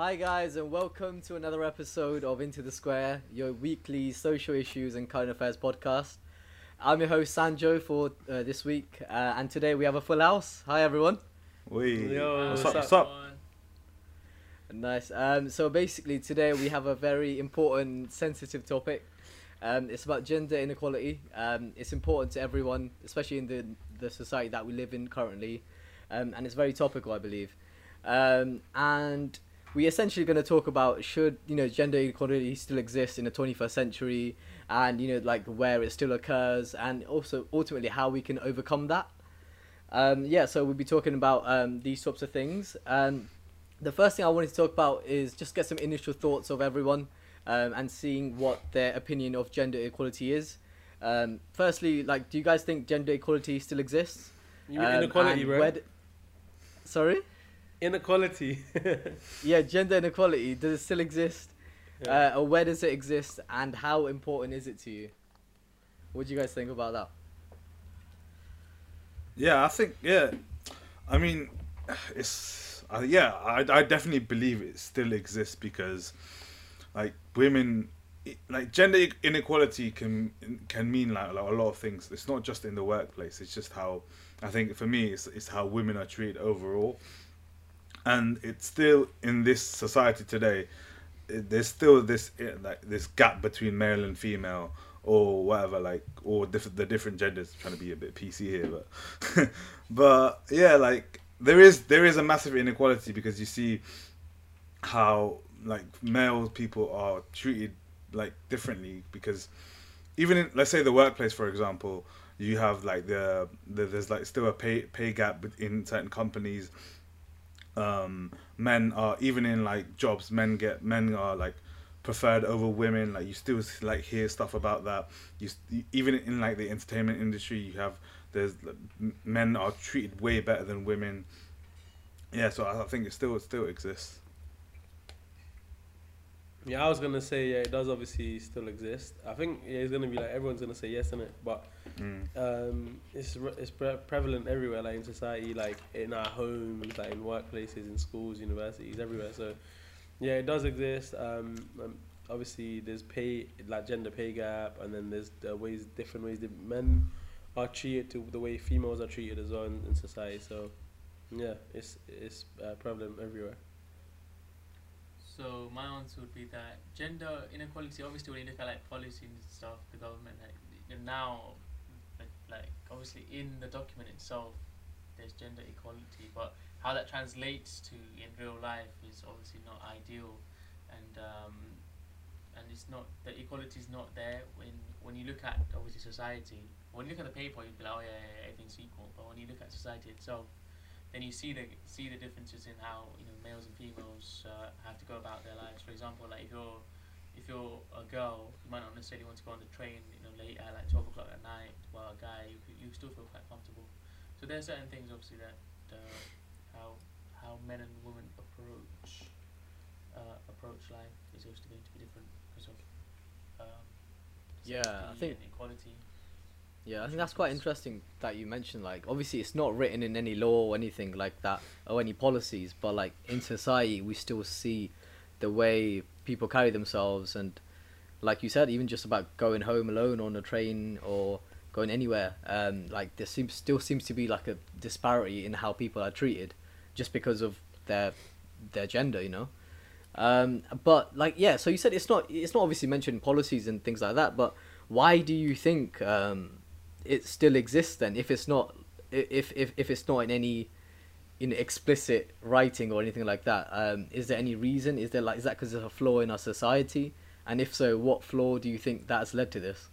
Hi, guys, and welcome to another episode of Into the Square, your weekly social issues and current affairs podcast. I'm your host, Sanjo, for uh, this week, uh, and today we have a full house. Hi, everyone. We. Yo, what's, what's up? What's up? up? Nice. Um, so basically, today we have a very important, sensitive topic. Um, it's about gender inequality. Um, it's important to everyone, especially in the the society that we live in currently, um, and it's very topical, I believe. Um, and we're essentially going to talk about should you know gender equality still exist in the 21st century, and you know like where it still occurs, and also ultimately how we can overcome that. Um, yeah, so we'll be talking about um, these sorts of things. Um, the first thing I wanted to talk about is just get some initial thoughts of everyone um, and seeing what their opinion of gender equality is. Um, firstly, like, do you guys think gender equality still exists? You mean Um, inequality, where d- Sorry? Inequality. Yeah, gender inequality, does it still exist? Yeah. Uh, or where does it exist and how important is it to you? What do you guys think about that? Yeah, I think yeah. I mean, it's uh, yeah. I I definitely believe it still exists because, like women, i- like gender inequality can can mean like, like a lot of things. It's not just in the workplace. It's just how I think for me, it's it's how women are treated overall, and it's still in this society today. There's still this eh, like this gap between male and female or whatever like or diff- the different genders trying to be a bit pc here but but yeah like there is there is a massive inequality because you see how like male people are treated like differently because even in let's say the workplace for example you have like the, the there's like still a pay pay gap in certain companies um men are even in like jobs men get men are like preferred over women. Like you still like hear stuff about that. You even in like the entertainment industry you have there's men are treated way better than women. Yeah so i think it still it still exists yeah, I was gonna say yeah, it does obviously still exist. I think yeah, it's gonna be like everyone's gonna say yes in it, but mm. um, it's re- it's pre- prevalent everywhere, like in society, like in our homes, like in workplaces, in schools, universities, everywhere. So yeah, it does exist. Um, um, obviously, there's pay like gender pay gap, and then there's uh, ways different ways that men are treated to the way females are treated as well in, in society. So yeah, it's it's uh, prevalent everywhere. So my answer would be that gender inequality. Obviously, when you look at like policy and stuff, the government like now, like, like obviously in the document itself, there's gender equality, but how that translates to in real life is obviously not ideal, and um, and it's not the equality is not there when when you look at obviously society. When you look at the paper, you'd be like, oh yeah, yeah, yeah, everything's equal. But when you look at society itself, then you see the see the differences in how you know males and females uh, have to go about their lives. For example, like if you're if you're a girl, you might not necessarily want to go on the train, you know, late at like twelve o'clock at night. While a guy, you you still feel quite comfortable. So there are certain things, obviously, that uh, how how men and women approach uh, approach life is obviously going to be different because of um, Yeah, I think-. Yeah, I think that's quite interesting that you mentioned. Like, obviously, it's not written in any law or anything like that, or any policies. But like in society, we still see the way people carry themselves, and like you said, even just about going home alone on a train or going anywhere. Um, like there seems still seems to be like a disparity in how people are treated, just because of their their gender. You know. Um, but like yeah, so you said it's not it's not obviously mentioned policies and things like that, but why do you think um, it still exists then if it's not if if, if it's not in any in explicit writing or anything like that um, is there any reason is there like is that because there's a flaw in our society and if so what flaw do you think that has led to this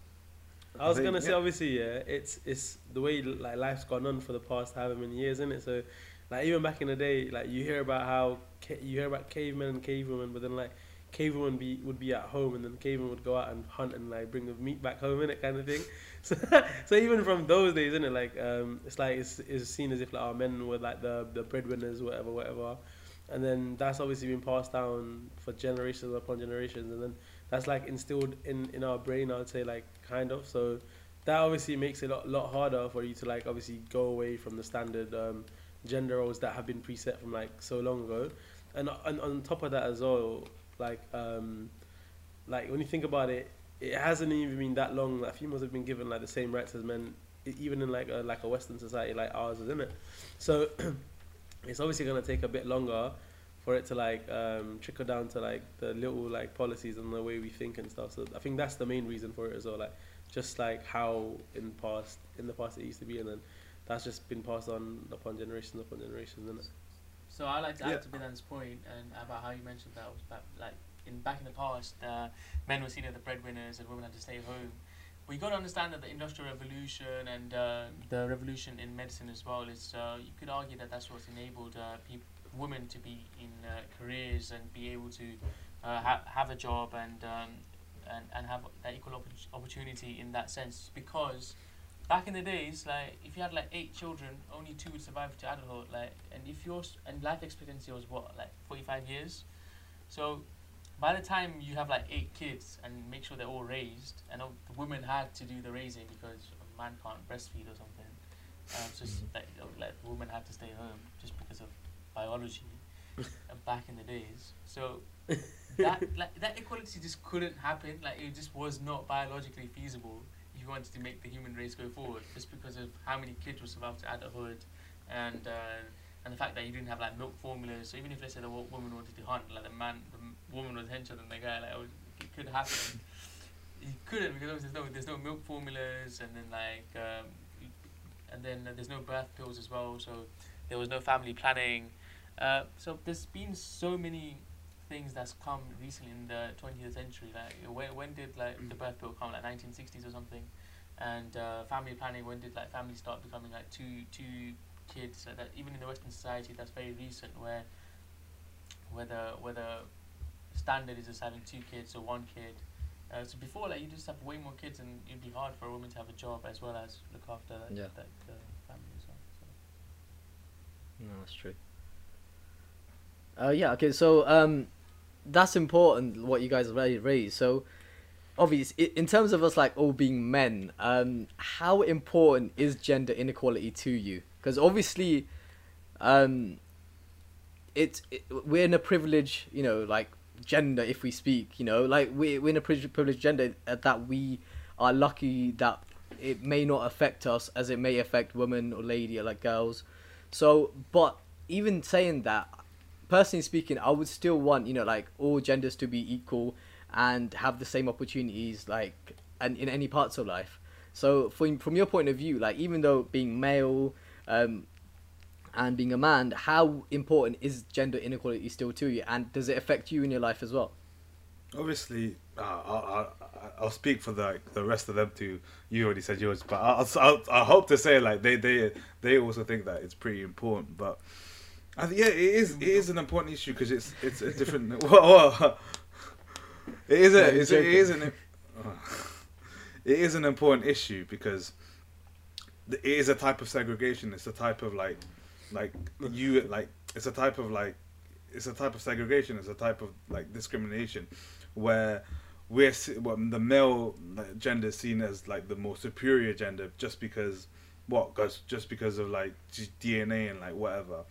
I was think- gonna say, yeah. obviously, yeah, it's it's the way like life's gone on for the past however many years, isn't it? So, like even back in the day, like you hear about how ca- you hear about cavemen and cavewomen, but then like cavewomen be would be at home, and then cavemen would go out and hunt and like bring the meat back home, in it kind of thing. So, so even from those days, isn't it? Like um, it's like it's, it's seen as if like our men were like the the breadwinners, whatever, whatever. And then that's obviously been passed down for generations upon generations, and then that's like instilled in in our brain. I would say like kind of. So that obviously makes it a lot, lot harder for you to like obviously go away from the standard um, gender roles that have been preset from like so long ago. and, and on top of that as well, like um, like when you think about it, it hasn't even been that long that females have been given like the same rights as men, even in like a, like a Western society like ours, isn't it? So it's obviously gonna take a bit longer for it to like um, trickle down to like the little like policies and the way we think and stuff. So I think that's the main reason for it as well. Like just like how in past in the past it used to be, and then that's just been passed on upon generations upon generations, isn't it? So I like to add Yeah. to Bidan's point and about how you mentioned that was back, like in back in the past, uh, men were seen as the breadwinners and women had to stay home. You got to understand that the industrial revolution and uh, the revolution in medicine as well is uh, you could argue that that's what's enabled uh, peop women to be in uh, careers and be able to uh, ha- have a job and um, and and have that equal oppor- opportunity in that sense because back in the days, like if you had like eight children, only two would survive to adulthood. Like, and if yours and life expectancy was what like forty five years, so by the time you have like eight kids and make sure they're all raised, and all- the women had to do the raising because a man can't breastfeed or something. Um, so like, like women had to stay home just because of biology back in the days. So that like that equality just couldn't happen. Like it just was not biologically feasible you wanted to make the human race go forward, just because of how many kids would survive to adulthood, and uh, and the fact that you didn't have like milk formulas. So even if let's say the woman wanted to hunt, like the man, the woman was hencher than the guy, like it, was, it could happen. you couldn't because there's no there's no milk formulas, and then like um, and then there's no birth pills as well. So there was no family planning. Uh, so there's been so many things that's come recently in the 20th century. Like when, when did like the birth pill come? Like 1960s or something. And uh, family planning. When did like families start becoming like two two kids? Like that even in the Western society, that's very recent. Where whether whether standard is just having two kids or one kid. Uh, so before, like you just have way more kids, and it'd be hard for a woman to have a job as well as look after that, Yeah. that uh, family as well. So. No, that's true. Uh, yeah. Okay. So um, that's important. What you guys already raised. So, obviously, in terms of us like all being men, um, how important is gender inequality to you? Because obviously, um, it's it, we're in a privilege. You know, like gender, if we speak. You know, like we we're in a privileged privileged gender uh, that we are lucky that it may not affect us as it may affect women or lady or like girls. So, but even saying that, personally speaking, I would still want you know like all genders to be equal and have the same opportunities like and in any parts of life. So, from from your point of view, like even though being male, um, and being a man, how important is gender inequality still to you, and does it affect you in your life as well? Obviously, uh, I'll, I'll, speak for the the rest of them too. You already said yours, but I'll, I hope to say like they they they also think that it's pretty important. But I yeah, it is it is an important issue because it's it's a different. Whoa, whoa. It is a you're it's, it is an it is an important issue because it is a type of segregation. It's a type of like like you like it's a type of like it's a type of segregation. It's a type of like discrimination where we're well, the male gender is seen as like the more superior gender just because what because just because of like DNA and like whatever.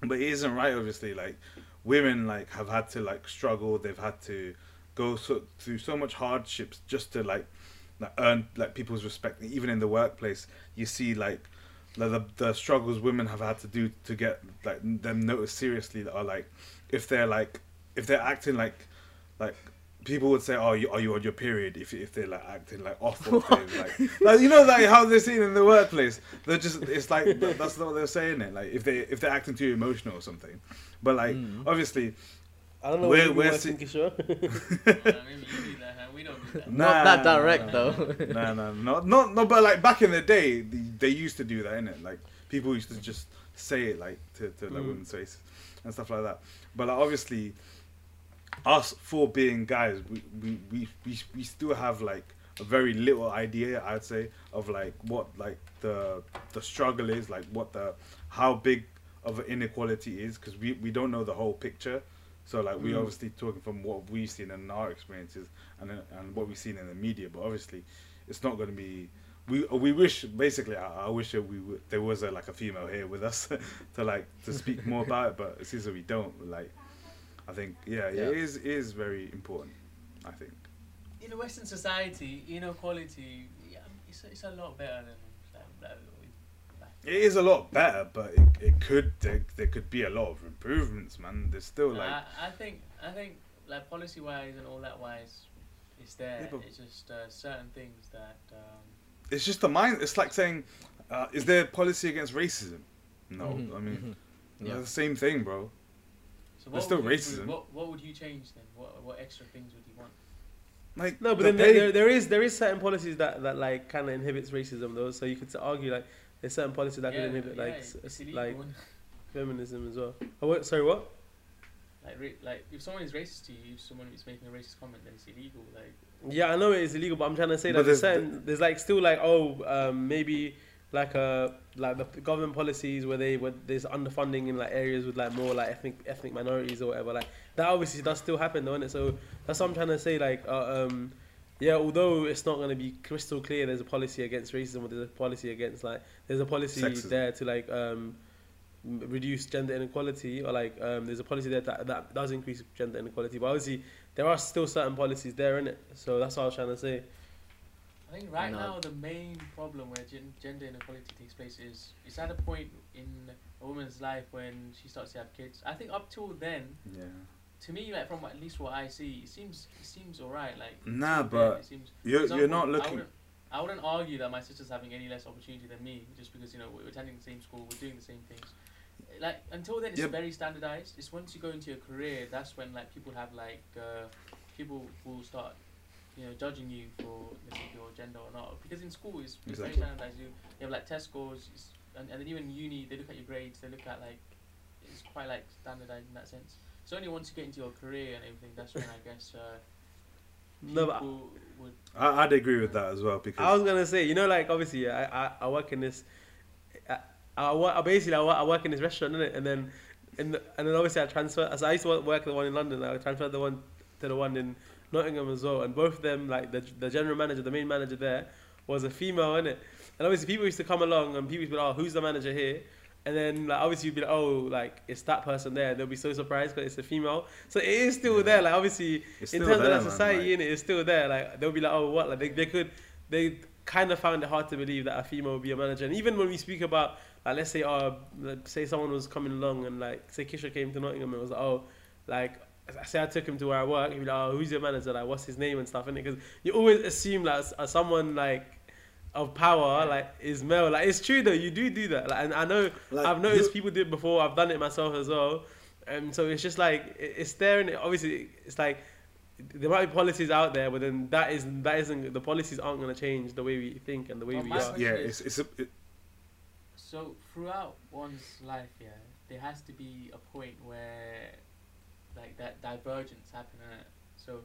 But it isn't right. Obviously, like women like have had to like struggle. They've had to go so, through so much hardships just to like like earn like people's respect. Even in the workplace, you see like like the the struggles women have had to do to get like them noticed seriously are like if they're like if they're acting like like people would say oh you, are you on your period if if they're like acting like off or things like like you know like how they're seen in the workplace they're just it's like that's not what they're saying it like if they if they're acting too emotional or something but like Mm. obviously I don't know We're- what we're working, si- Kishore. Maybe you do that. huh? We don't do that. Not that direct, though. no, no, no, not no. But like back in the day, the, they used to do that, innit? Like people used to just say it like to, to like Mm. women's faces and stuff like that. But like obviously, us four being guys, we we, we, we we still have like a very little idea, I'd say, of like what like the the struggle is, like what the how big of an inequality is, because we we don't know the whole picture. So like we Mm. obviously talking from what we've seen in our experiences and and what we've seen in the media, but obviously it's not going to be we we wish basically I, I wish that we there was a, like a female here with us to like to speak more about it, but it seems that we don't. Like, I think yeah, yeah, Yeah. it is it is very important. I think. in a Western society, inequality, yeah, it's, it's a lot better than like, It is a lot better, but it, it could there, there could be a lot of improvements, man. There's still like I, I think I think like policy wise and all that wise, it's there. Yeah, it's just uh, certain things that. Um, it's just the mind. It's like saying, uh, is there policy against racism? No, Mhm, I mean mhm. yeah. the same thing, bro. So There's what still would you- racism. What, what would you change then? What what extra things would you want? Like No, but the then pay- there, there, there is there is certain policies that, that like kind of inhibits racism though. So you could argue like there's certain policies that could inhibit like s- s- like wouldn't- feminism as well. Oh, what, sorry, what? like ra- like if someone is racist to you, if someone is making a racist comment, then it's illegal. Like Yeah, I know it is illegal, but I'm trying to say But that there's, there's- certain, there's like still like oh um, maybe like uh like the government policies where they where there's underfunding in like areas with like more like ethnic ethnic minorities or whatever like that obviously does still happen though, is So that's what I'm trying to say. Like uh, um yeah, although it's not going to be crystal clear, there's a policy against racism or there's a policy against like there's a policy Sexism. there to like um reduce gender inequality or like um, there's a policy there that, that does increase gender inequality but obviously there are still certain policies there in it so that's what I was trying to say think right No. now the main problem where gen- gender inequality takes place is it's at a point in a woman's life when she starts to have kids. I think up till then, yeah. to me, like from at least what I see, it seems it seems alright. Like Nah, but it seems, You're for you're example, not I looking. wouldn't, I wouldn't argue that my sister's having any less opportunity than me just because you know we're attending the same school, we're doing the same things. Like until then, it's Yep. very standardized. It's once you go into your career, that's when like people have like uh, people will start you know judging you for let's your gender or not because in school it's, it's very standardized. You, you have like test scores, and, and then even uni they look at your grades, they look at like it's quite like standardized in that sense. It's only once you get into your career and everything that's when I guess uh, no but people would I, I'd agree with that as well because I was gonna say you know like obviously I, I, I work in this I, I, wo- I basically I work, I work in this restaurant innit? and then in the, and then obviously I transfer so I used to work, work the one in London I transferred the one to the one in Nottingham as well and both of them like the, the general manager the main manager there was a female in it and obviously people used to come along and people would be like oh who's the manager here and then like obviously you'd be like oh like it's that person there they'll be so surprised because it's a female so it is still Yeah. there like obviously it's in terms there, of that man, society, like- innit, it's still there. Like they'll be like, oh, what? Like they, they could, they kind of found it hard to believe that a female would be a manager. And even when we speak about, like, let's say, oh, say someone was coming along and like, say Kisha came to Nottingham and was like, oh, like. I say I took him to where I work. He'd be like, "Oh, who's your manager? Like, what's his name and stuff?" And it, because you always assume like uh, someone like of power like is male. Like it's true though. You do do that. Like, and I know like, I've noticed you- people do it before. I've done it myself as well. And so it's just like it's there, and it, obviously it's like there might be policies out there, but then that is that isn't the policies aren't going to change the way we think and the way Well, we are. yeah, is- it's it's a, it, So throughout one's life, yeah, there has to be a point where, like that divergence happen. innit? So,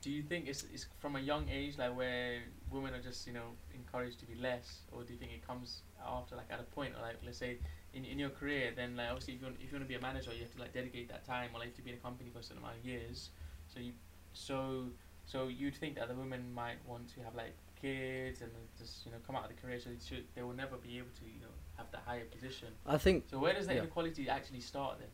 do you think it's it's from a young age, like where women are just you know encouraged to be less, or do you think it comes after like at a point, or like let's say in, in your career, then like obviously if you want, if you want to be a manager, you have to like dedicate that time, or like you have to be in a company for a certain amount of years. So you so so you'd think that the women might want to have like kids and just you know come out of the career, so they should they will never be able to you know have that higher position. I think So where does that Yeah. inequality actually start then?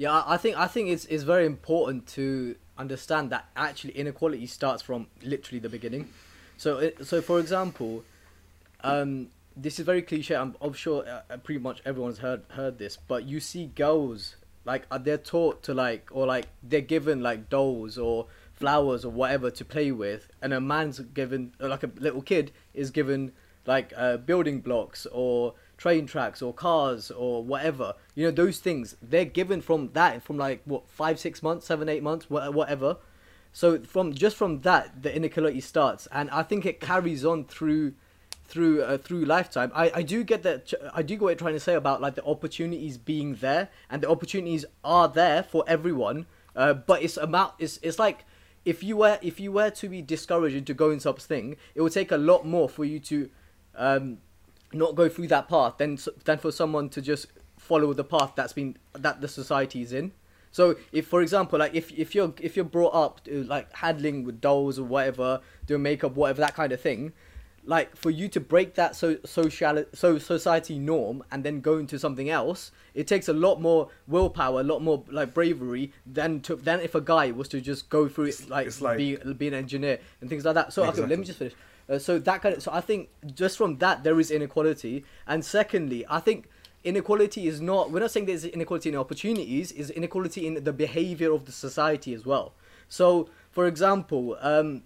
Yeah, I think I think it's it's very important to understand that actually inequality starts from literally the beginning. So so for example, um, this is very cliche. I'm, I'm sure uh, uh, pretty much everyone's heard heard this, but you see girls like uh, they're taught to like or like they're given like dolls or flowers or whatever to play with, and a man's given like a little kid is given like uh, building blocks or train tracks or cars or whatever. You know those things they're given from that from like what five six months seven eight months wha- whatever. So from just from that the inequality starts. And i think it carries on through through uh, through lifetime. I i do get that i do get what you're trying to say about like the opportunities being there. And the opportunities are there for everyone uh, but it's about it's it's like if you were if you were to be discouraged into going something it would take a lot more for you to um not go through that path than than for someone to just follow the path that's been that the society is in. So if, for example, like if if you're if you're brought up to, like handling with dolls or whatever, doing makeup, whatever that kind of thing, like for you to break that so social so society norm and then go into something else it takes a lot more willpower a lot more like bravery than to than if a guy was to just go through it like, it's like- be, be an engineer and things like that. So okay let me just finish uh, so that kind of so i think just from that there is inequality and secondly i think inequality is not we're not saying there's inequality in opportunities is inequality in the behavior of the society as well so for example um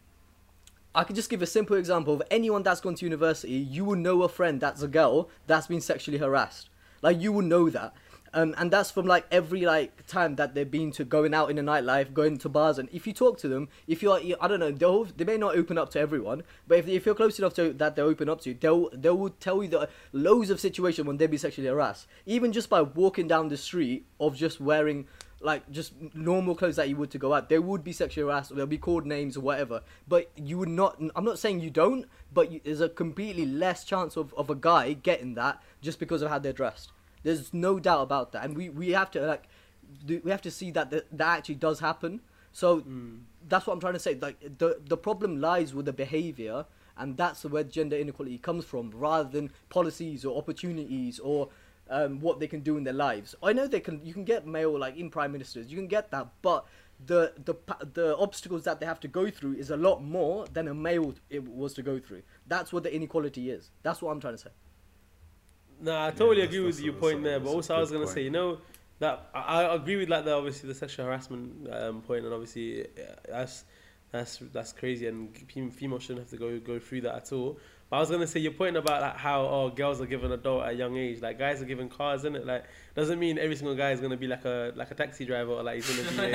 I could just give a simple example of anyone that's gone to university. You will know a friend that's a girl that's been sexually harassed. Like you will know that, um, and that's from like every like time that they've been to going out in the nightlife, going to bars, and if you talk to them, if you're, I don't know, they'll they may not open up to everyone, but if, if you're close enough to that they open up to, you, they'll they will tell you that loads of situations when they've been sexually harassed, even just by walking down the street of just wearing like just normal clothes that you would to go out, they would be sexually harassed. Or they'll be called names or whatever. But you would not. I'm not saying you don't, but you, there's a completely less chance of, of a guy getting that just because of how they're dressed. There's no doubt about that, and we, we have to like we have to see that that, that actually does happen. So that's what I'm trying to say. Like the the problem lies with the behavior, and that's where gender inequality comes from, rather than policies or opportunities or um, what they can do in their lives. I know they can. You can get male like in prime ministers. You can get that, but the the the obstacles that they have to go through is a lot more than a male it was to go through. That's what the inequality is. That's what I'm trying to say. Nah, I totally that's- agree with your point there, but also I was gonna point. say, you know, that I, I agree with like the obviously the sexual harassment um, point, and obviously uh, that's that's that's crazy, and fem- females shouldn't have to go go through that at all. But I was gonna say your point about like how oh girls are given a adult at a young age, like guys are given cars, isn't it? Like doesn't mean every single guy is gonna be like a like a taxi driver or like he's gonna be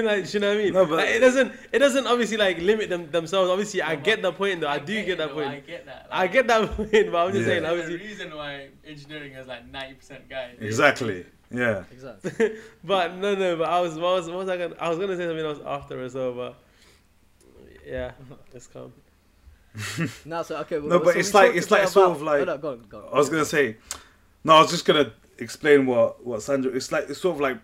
a, like you know what I mean? No, but- Like, it doesn't it doesn't obviously like limit them themselves. Obviously, I get the point though. I, do it, get that though, point. I get that. I get that point, but I'm just Yeah. saying There's the reason why engineering is like 90% guys. Exactly. Yeah. Exactly. But no, no. But I was, what was, what was I gonna? I was gonna say something else after as well, but yeah, it's calm. no, so okay. No, but we it's like- it's like about- sort of oh, like- no, go on, go on. I was gonna say, no, I was just gonna explain what what Sandra. It's like it's sort of like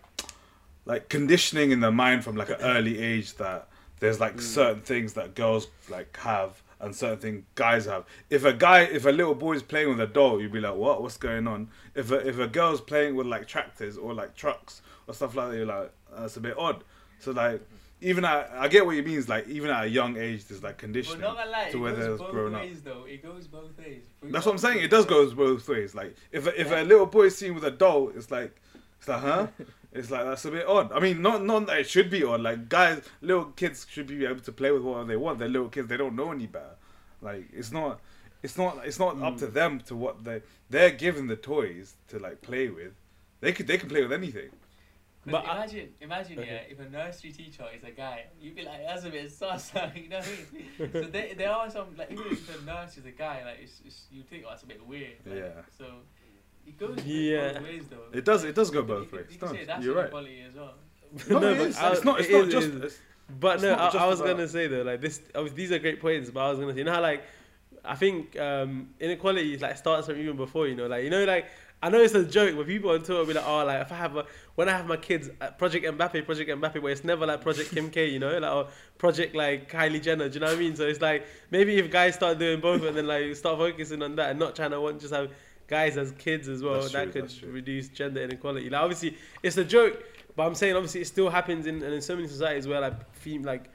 like conditioning in the mind from like an early age that there's like mm. certain things that girls like have and certain things guys have. If a guy, if a little boy's playing with a doll, you'd be like, what? What's going on? If a, if a girl's playing with like tractors or like trucks or stuff like that, you're like, that's a bit odd. So like. Even at, I get what you mean. Is like even at a young age, there's like conditioning gonna lie, to it where goes there's both grown up. ways though. It goes both ways. That's what I'm saying. It does go both ways. Like if a, if a little boy's seen with a doll, it's like it's like huh? It's like that's a bit odd. I mean, not not that it should be odd. Like guys, little kids should be able to play with whatever they want. They're little kids. They don't know any better. Like it's not it's not it's not up to hmm. them to what they they're given the toys to like play with. They could they can play with anything. 'Cause But I- imagine, imagine, Okay. yeah, if a nursery teacher is a guy, you'd be like, that's a bit sus, like, you know what I mean? so there, there are some, like, even if a nurse is a guy, like, it's, it's, you think, oh, that's a bit weird. Like, Yeah. So it goes Yeah. both ways, though. It does it does go both ways. You can No, say that's You're right. inequality as well. No, No, it but. I- it's not. It's it not is- just. it is. it's- But It's no, I, I was gonna say though, like this. Obviously, these are great points, but I was gonna say, you know how like, I think um, inequality like starts from even before. You know, like you know, like I know it's a joke, but people on Twitter will be like, oh, like if I have a when I have my kids, uh, Project Mbappe, Project Mbappe, but it's never like Project Kim K. You know, like or Project like Kylie Jenner. Do you know what I mean? So it's like maybe if guys start doing both and then like start focusing on that and not trying to want just have guys as kids as well, That's that true, could reduce gender inequality. Like obviously, it's a joke, but I'm saying obviously it still happens in and in so many societies where like fem- like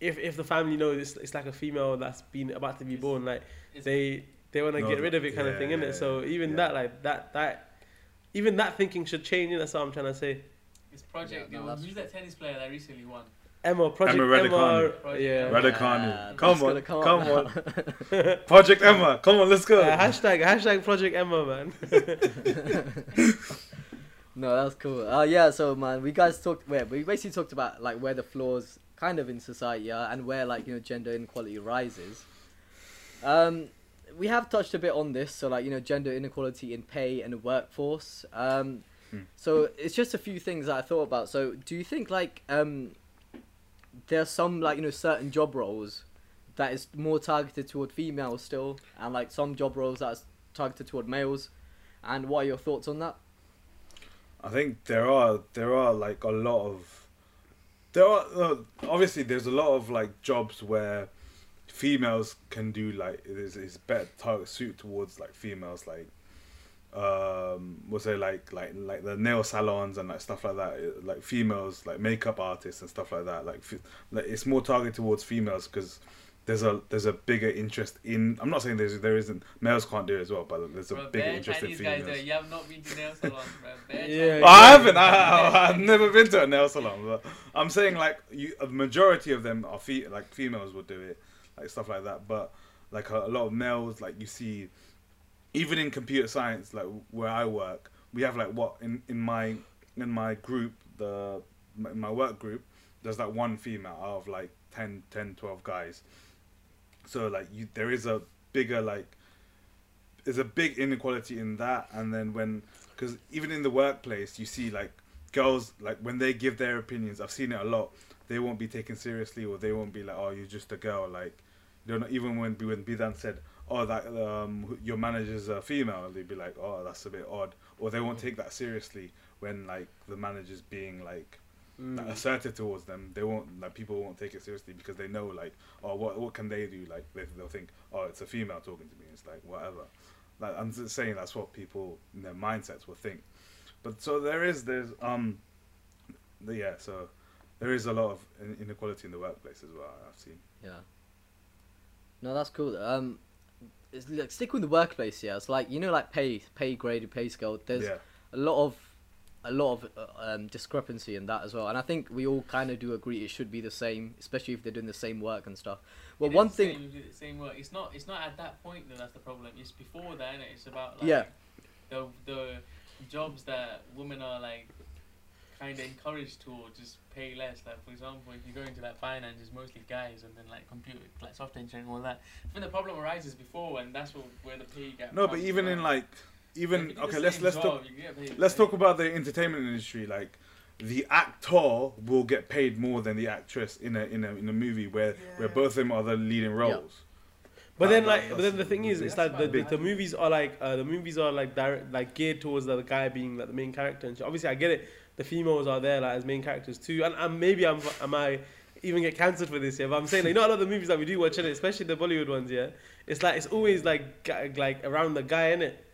if if the family knows it's, it's like a female that's been about to be born, like they they want to No, get rid of it kind yeah, of thing, innit? yeah, So even yeah. that like that that even that thinking should change. That's what I'm trying to say. it's Project, Yeah, no, yeah, that's who's that tennis player that recently won? Emma, Project Emma Emma, yeah. Raducanu. Yeah, Come on, gonna come out now. Project Emma, come on, let's go. Uh, hashtag hashtag Project Emma, man. No, that's cool. Uh, yeah, so man, we guys talked. Where we basically talked about like where the flaws kind of in society are and where like you know gender inequality rises. Um, we have touched a bit on this, so like you know gender inequality in pay and the workforce. Um, Hmm. so it's just a few things that I thought about. So do you think like um, there's some like you know certain job roles that is more targeted toward females still, and like some job roles that's targeted toward males, and what are your thoughts on that? I think there are there are like a lot of there are uh, obviously there's a lot of like jobs where females can do like it is is better target suited towards like females like um was it like like like the nail salons and like stuff like that like females like makeup artists and stuff like that like, f- like it's more targeted towards females because there's a there's a bigger interest in i'm not saying there's there isn't males can't do it as well but there's a Bro, bigger bare interest in Chinese guys females there. You have not been to nail salons, bro. Bare Yeah. Chinese Oh, I haven't. I, I've never been to a nail salon, but I'm saying like you, a majority of them are fe- like females will do it, like stuff like that. But like a, a lot of males, like you see, even in computer science, like where I work, we have like what in in my in my group, the my work group, there's like one female out of like 10, 10 12 guys. So like you, there is a bigger like there's a big inequality in that and then when because even in the workplace you see like girls like when they give their opinions i've seen it a lot they won't be taken seriously or they won't be like oh you're just a girl like you know even when when bidan said oh that um your manager's a female they'd be like oh that's a bit odd. Or they won't take that seriously when like the manager's being like Mm. assertive towards them. They won't like people won't take it seriously because they know like oh what what can they do? Like they, they'll think oh it's a female talking to me. It's like whatever. Like i'm just saying that's what people in their mindsets will think. But so there is there's um the, yeah so there is a lot of inequality in the workplace as well i've seen. Yeah. No, that's cool. Um, it's like stick with the workplace. Yeah, it's like you know, like pay, pay grade, pay scale. There's yeah a lot of, a lot of uh, um, discrepancy in that as well. And I think we all kind of do agree it should be the same, especially if they're doing the same work and stuff. Well, It is one the thing, Same, the same work. It's not. It's not at that point that that's the problem. It's before that. Innit? It's about like Yeah. the the jobs that women are like kind of encouraged to just pay less. Like for example, if you go into like finance, it's mostly guys, and then like computer, like software engineering, all that. I think the problem arises before, and that's what, where the pay gap. no but even from. in like even you okay let's let's job, talk you get paid let's talk about the entertainment industry like the actor will get paid more than the actress in a in a in a movie where where both of them are the leading roles But then, like, but then the thing is, it's like the, the, the movies are like uh, the movies are like direct, like geared towards the guy being like the main character. And shit. obviously, I get it. The females are there like as main characters too, and, and maybe I'm am I might even get cancelled for this. Yeah, but I'm saying like, you know a lot of the movies that we do watch, innit, especially the Bollywood ones. Yeah, it's like it's always like like around the guy in it.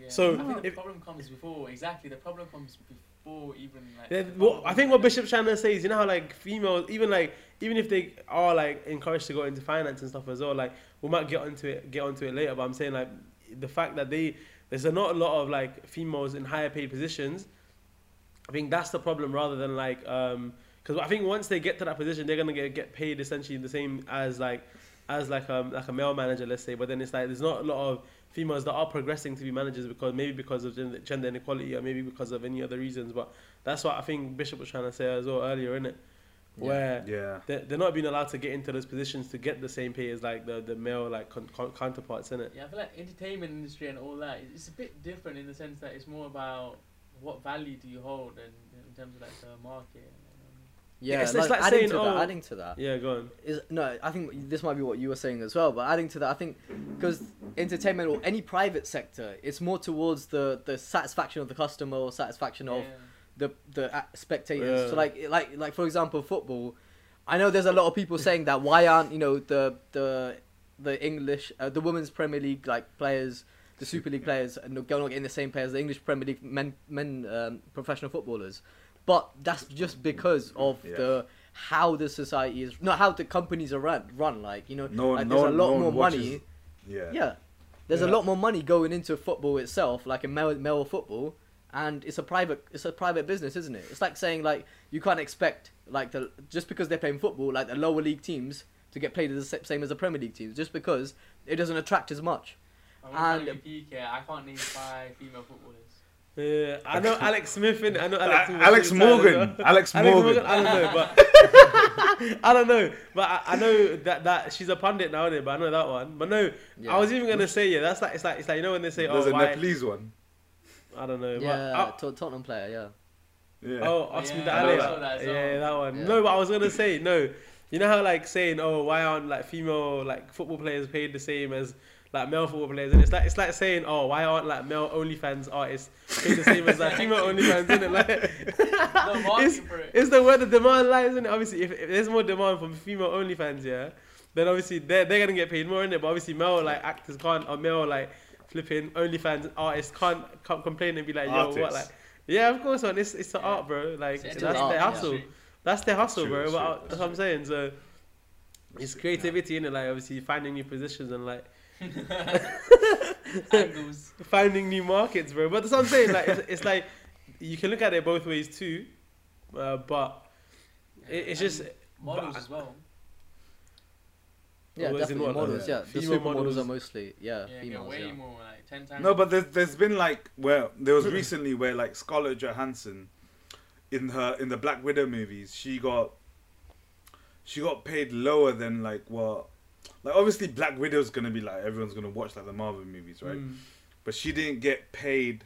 Yeah. So, I think the problem comes before. Exactly, the problem comes before even like. Yeah, well, I think what Bishop Bishop's trying to say is, you know how like females, even like even if they are like encouraged to go into finance and stuff as well, like we might get onto it, get onto it later. But I'm saying like the fact that they there's a not a lot of like females in higher paid positions. I think that's the problem rather than like um because I think once they get to that position, they're gonna get get paid essentially the same as like as like um like a male manager, let's say. But then it's like there's not a lot of females that are progressing to be managers because maybe because of gender, gender inequality or maybe because of any other reasons. But that's what I think Bishop was trying to say as well earlier, isn't it? Where yeah they're, they're not being allowed to get into those positions to get the same pay as like the, the male like con- con- counterparts in it. Yeah, I feel like entertainment industry and all that it's a bit different in the sense that it's more about what value do you hold and in terms of like the market. yeah, it's- it's like, like adding saying, to that, oh- adding to that. Yeah, go on. is no i think this might be what you were saying as well but adding to that i think because entertainment or any private sector it's more towards the the satisfaction of the customer or satisfaction of Yeah. the the uh, spectators Yeah. so like like like for example football i know there's a lot of people saying that why aren't you know the the the english uh, the women's premier league like players the super league players and not getting the same players as the english premier league men men um, professional footballers. But that's just because of Yeah. the how the society is not how the companies are run run like you know no like no there's a lot no more watches- money. Yeah. Yeah. There's a lot more money going into football itself like in male, male football and it's a private it's a private business isn't it? It's like saying like you can't expect like the just because they're playing football like the lower league teams to get played the same as the premier league teams just because it doesn't attract as much. I'm trying to And- be peak here. I can't name five female footballers. Yeah, I know Alex Smith in. I know Alex, uh, Alex, Alex Morgan well. Alex Alex Morgan Morgan, I don't know, but I don't know, but I, I know that that she's a pundit now, innit? But I know that one. But no, yeah I was even gonna say yeah. That's like it's like it's like you know when they say there's oh a why Nepalese one I don't know. yeah But, Tot- Tottenham player yeah yeah oh, oh Osman Yeah, I know Dale. that. that as Yeah, that one. Yeah. No, but I was gonna say no. You know how like saying oh why aren't like female like football players paid the same as like male football players and it's like it's like saying oh why aren't like male OnlyFans artists paid the same as like female OnlyFans isn't it like No it's, market it. it's the where the demand lies, isn't it? Obviously, if, if there's more demand from female OnlyFans, yeah, then obviously they're they're gonna get paid more in it. But obviously male like actors can't or male like flipping OnlyFans artists can't can't complain and be like, yo, what like. Yeah, of course, man. It's it's the Yeah. art, bro. Like It's that's entertainment their art, hustle. industry. That's their hustle, True, bro. true, But that's that's what I'm saying. So it's Yeah. creativity in it, like obviously finding new positions and like Angles. finding new markets, bro. But that's what I'm saying. Like it's, it's like you can look at it both ways too, uh, but it, it's just models but- as well. Yeah, Or definitely models. Yeah, the female supermodels models? are mostly yeah, Yeah, females. way Yeah. more, like ten times. No, but there's there's been like well, there was recently where like Scarlett Johansson, in her in the Black Widow movies, she got, she got paid lower than like what, like obviously Black Widow's gonna be like everyone's gonna watch like the Marvel movies, right? mm, But she didn't get paid.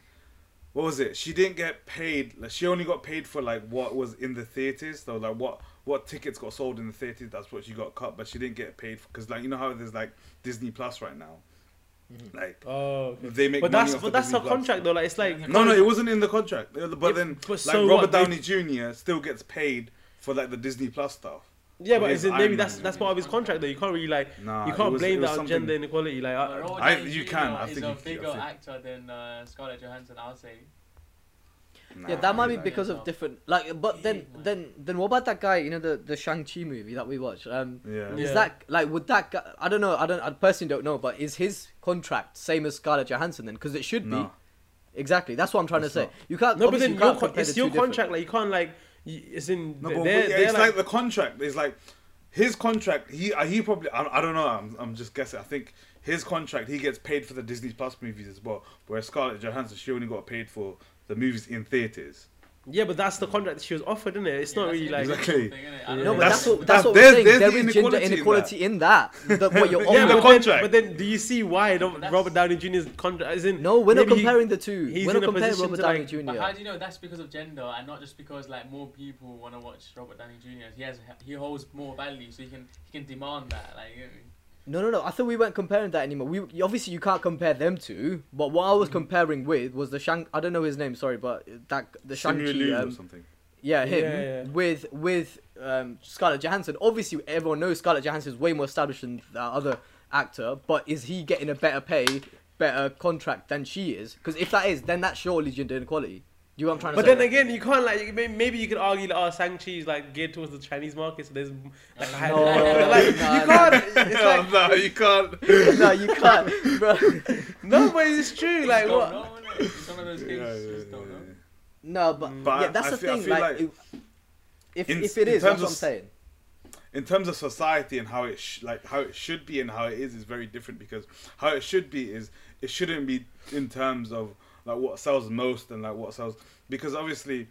What was it? She didn't get paid. Like she only got paid for like what was in the theaters. So like what what tickets got sold in the theaters. That's what she got cut. But she didn't get paid because like you know how there's like Disney Plus right now. Mhm. Like oh, okay. they make but money that's off but the that's Disney her Plus. contract though. Like it's like No, no, it wasn't in the contract. But Yeah, then, but like so Robert what, they- Downey Jr. still gets paid for like the Disney Plus stuff. Yeah, but It is is it maybe that's that's part of his contract though. You can't really like Nah, you can't was- blame it that on something- gender inequality. Like But I, Robert I- you can, I is think a bigger actor than uh, Scarlett Johansson. I'll say. Yeah, that might be because of different like. But then, then, then, what about that guy? You know, the the Shang Chi movie that we watched. Um, Yeah. Yeah. is that like would that guy? I don't know. I don't. I personally don't know. But is his contract same as Scarlett Johansson then? Because it should be. No. Exactly. That's what I'm trying It's to say. You can't. no, but then you your can't con- compare it's your two different- contract. Like you can't like you, it's in No, they're, but, they're, yeah, it's like, like, the contract is like his contract. He uh, he probably I, I don't know. I'm, I'm just guessing. I think his contract he gets paid for the Disney Plus movies as well. Whereas Scarlett Johansson she only got paid for the movies in theaters. Yeah, but that's the contract that she was offered, isn't it? It's Yeah, not really like Exactly. thing, Yeah. No, but That's- that's, what that's- that's what there's- we're saying. there's There the is gender inequality in inequality in that. The, what you're yeah, in the but then, contract. but then do you see why don't Robert Downey Jr.'s contract isn't? No, we're not maybe he- comparing the two. he's We're not comparing position Robert Downey like- Jr. But how do you know that's because of gender and not just because like more people want to watch Robert Downey Jr. He has he holds more value, so he can he can demand that. Like, you know what I mean? No, no, no. I thought we weren't comparing that anymore. We obviously you can't compare them two. But what I was Mm. comparing with was the Shang. I don't know his name. Sorry, but that the Shang Simu Chi. Liu or Um, something. yeah, him Yeah, yeah. with with um, Scarlett Johansson. Obviously, everyone knows Scarlett Johansson is way more established than that other actor. But is he getting a better pay, better contract than she is? Because if that is, then that's surely gender inequality. Do you know what I'm trying to But say? then again, you can't like maybe you could argue that oh, Shang-Chi is like geared towards the Chinese market, so there's like, a high- No, like, no, you no. can't. It's like no, you can't. no, you can't, bro. no, but it's true. Like what? know, innit? It's of those Yeah, yeah, just yeah, don't know. No, but, Mm. But yeah, that's I the feel- I thing. feel Like, like if, if, in- if it in is, that's terms what I'm saying. in terms of society and how it sh- like how it should be and how it is is very different because how it should be is it shouldn't be in terms of like what sells most and like what sells because obviously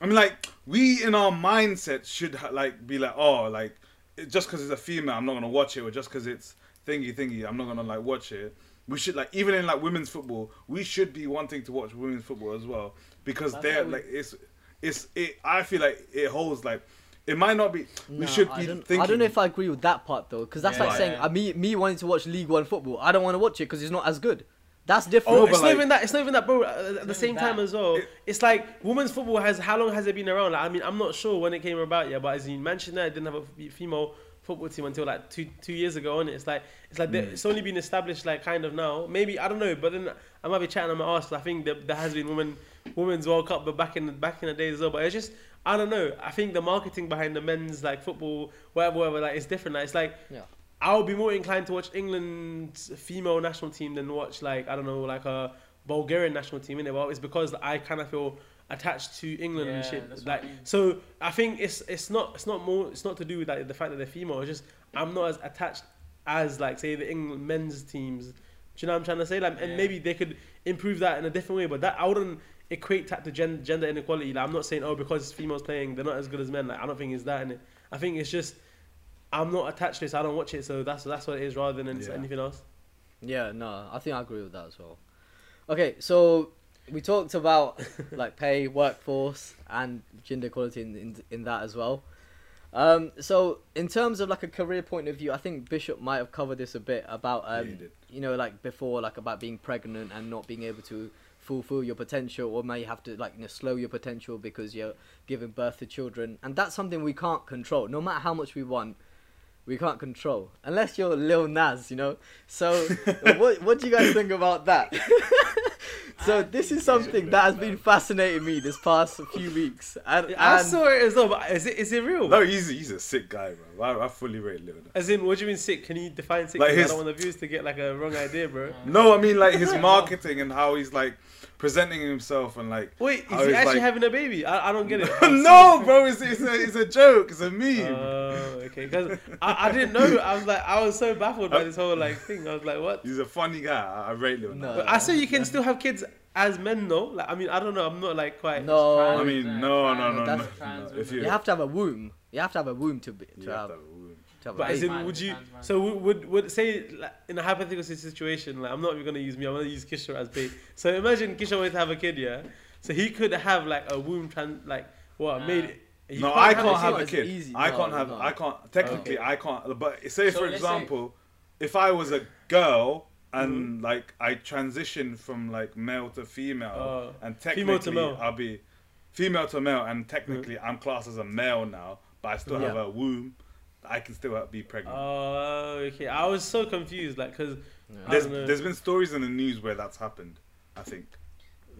I mean like we in our mindset should ha- like be like oh like it, just because it's a female I'm not gonna watch it or just because it's thingy thingy I'm not gonna like watch it we should like even in like women's football we should be wanting to watch women's football as well because That's they're we- like it's it's it I feel like it holds like it might not be we No, should I be don't, thinking I don't know if I agree with that part though, because that's Yeah. like saying Yeah. uh, me me wanting to watch League One football. I don't want to watch it because it's not as good. That's different. Oh, No, but it's not even that. It's not even that, bro. At the same time as well, It- it's like women's football has. How long has it been around? Like, I mean, I'm not sure when it came about yet, but as in Manchester United didn't have a female football team until like two two years ago. And it's like it's like Mm. it's only been established like kind of now. Maybe I don't know, but then I might be chatting. on my ass. I think that there has been women women's World Cup, but back in the, back in the days as well. But it's just I don't know. I think the marketing behind the men's like football, whatever, whatever, like it's different. Like, it's like Yeah. I would be more inclined to watch England's female national team than watch like I don't know like a Bulgarian national team in it. Well, it's because I kind of feel attached to England and shit. what I Like mean. so, I think it's it's not it's not more it's not to do with like the fact that they're female. It's just I'm not as attached as like say the England men's teams. Do you know what I'm trying to say? Like, and Yeah. maybe they could improve that in a different way. But that I wouldn't equate that to gen- gender inequality. Like, I'm not saying oh because females playing they're not as good as men. Like I don't think it's that it. I think it's just I'm not attached to it, so I don't watch it. So that's that's what it is rather than Yeah. anything else. Yeah, no, I think I agree with that as well. Okay, so we talked about like pay, workforce, and gender equality in, in in that as well. Um, so in terms of like a career point of view, I think Bishop might have covered this a bit about um, he did. you know, like before, like about being pregnant and not being able to fulfill your potential, or may have to like you know, slow your potential because you're giving birth to children, and that's something we can't control. No matter how much we want, we can't control unless you're Lil Nas, you know. So what what do you guys think about that? so I this is something that has man. been fascinating me this past few weeks, and, I saw it as well, but is it is it real? No, he's he's a sick guy, bro. I, I fully rate Lil Nas. As in, what do you mean sick? Can you define sick? Like 'Cause his- I don't want the viewers to get like a wrong idea, bro. No, I mean like his marketing and how he's like presenting himself and like. Wait, is he actually like- having a baby? I, I don't get it. no, bro, it's, it's a it's a joke. It's a meme. Oh, okay. Because I, I didn't know. I was like, I was so baffled by this whole like thing. I was like, what? he's a funny guy. I, I rate Lil Nas. No. But I say you can still have kids as men, though. Like, I mean, I don't know. I'm not like quite. no, I mean, no, no, no, no. That's- no. If you, you have to have a womb. You have to have a womb to be to you have, have But as baby. in, would you? man. So would would, would say like, in a hypothetical situation, like I'm not even gonna use me. I'm gonna use Kishore as bait. So imagine Kishore wanted to have a kid, yeah. So he could have like a womb trans, like what Nah. made it. you no, I can't it- it's have a kid. easy. I No, can't have. no. I can't. Technically, Okay. I can't. But say So for let's say- example, if I was a girl and Mm-hmm. like I transitioned from like male to female, Oh. and Female technically to male. I'll be female to male, and technically I'm classed as a male now, but I still have a womb. I can still be pregnant. Oh, okay. I was so confused, like, cause Yeah. There's there's been stories in the news where that's happened. I think.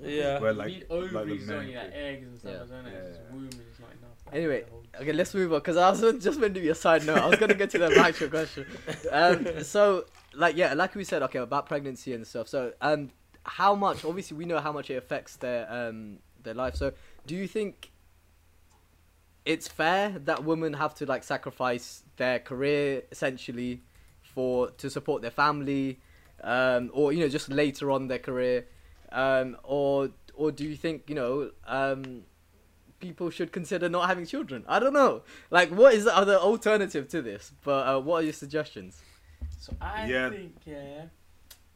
yeah. Where like need like the ovaries, don't men? Like eggs and stuff, Yeah. don't it? Yeah, It's womb and it's not enough. Anyway, Okay, let's move on because I was just meant to be a side note. I was gonna get to the actual question. Um, so, like, yeah, like we said, okay, about pregnancy and stuff. So, um, how much? Obviously, we know how much it affects their um their life. So, do you think it's fair that women have to like sacrifice their career essentially for to support their family, um, or you know, just later on their career, um, or or do you think you know um people should consider not having children. I don't know. Like, what is the other alternative to this? But uh, what are your suggestions? So I Yeah. think yeah,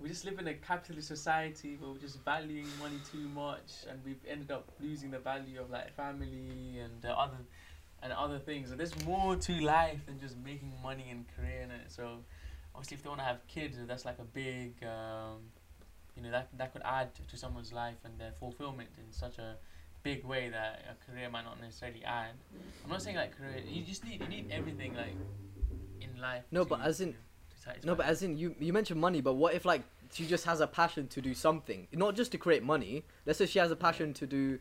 we just live in a capitalist society where we're just valuing money too much, and we've ended up losing the value of like family and uh, other and other things. And there's more to life than just making money and career in it. So obviously, if they want to have kids, that's like a big, um, you know, that that could add to someone's life and their fulfillment in such a big way that a career might not necessarily add. I'm not saying like career. You just need you need everything like in life. No, but as in- to No, but as in you, you mentioned money. But what if like she just has a passion to do something, not just to create money? Let's say she has a passion to do,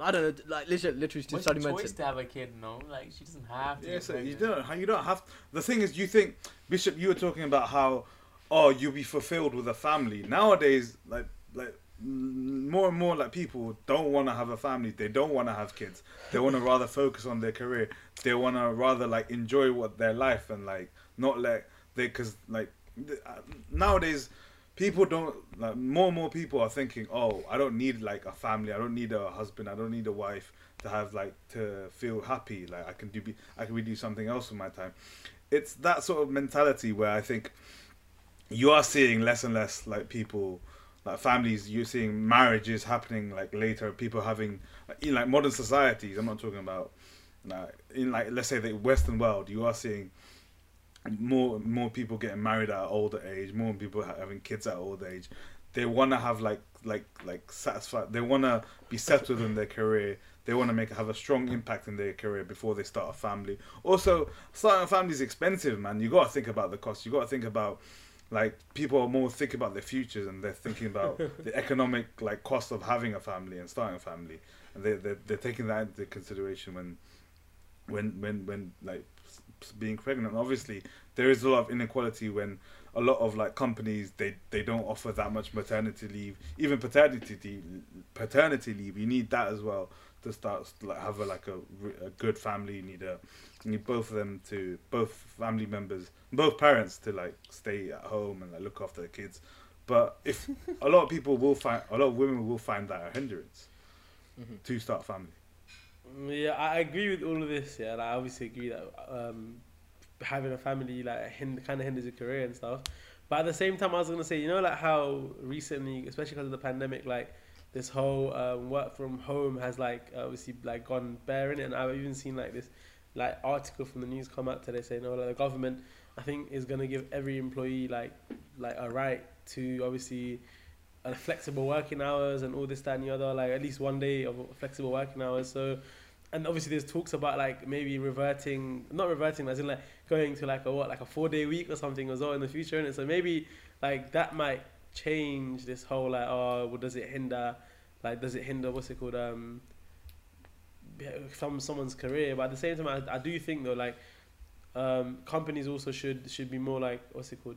I don't know, like literally, literally to What's study the choice medicine. to have a kid? No, like she doesn't have to. Yeah, so you pregnant. don't. You don't have. The thing is, you think Bishop. You were talking about how, oh, you'll be fulfilled with a family. Nowadays, like like more and more like people don't want to have a family. They don't want to have kids. They want to rather focus on their career. They want to rather like enjoy what their life and like not let they because like uh, nowadays people don't like more and more people are thinking oh i don't need like a family. I don't need a husband. I don't need a wife to have like to feel happy. Like i can do be i can do something else with my time. It's that sort of mentality where i think you are seeing less and less like people like families you're seeing marriages happening like later people having in like modern societies i'm not talking about like in like let's say the western world you are seeing more more people getting married at an older age more people having kids at an older age they want to have like like like satisfied they want to be settled in their career they want to make have a strong impact in their career before they start a family. Also starting a family is expensive man. You got to think about the cost. You got to think about like people are more thinking about their futures and they're thinking about the economic like cost of having a family and starting a family. And they they're, they're taking that into consideration when when when when like being pregnant. Obviously there is a lot of inequality when a lot of like companies they they don't offer that much maternity leave even paternity leave, paternity leave. You need that as well to start like have a like a, a good family. You need a you need both of them to both family members both parents to like stay at home and like look after their kids. But if a lot of people will find a lot of women will find that a hindrance Mhm. to start family Yeah, I agree with all of this. Yeah, like, I obviously agree that um, having a family like hind- kind of hinders your career and stuff. But at the same time, I was gonna say, you know, like how recently, especially because of the pandemic, like this whole um, work from home has like obviously like gone bare in it, and I've even seen like this like article from the news come out today saying, no, like the government, I think, is gonna give every employee like like a right to obviously flexible working hours and all this that and the other, like at least one day of flexible working hours. So and obviously there's talks about like maybe reverting, not reverting, as in like going to like a what, like a four day week or something as well in the future. And so maybe like that might change this whole like oh, well, does it hinder, like does it hinder what's it called um from someone's career? But at the same time, I, I do think though like um companies also should should be more like what's it called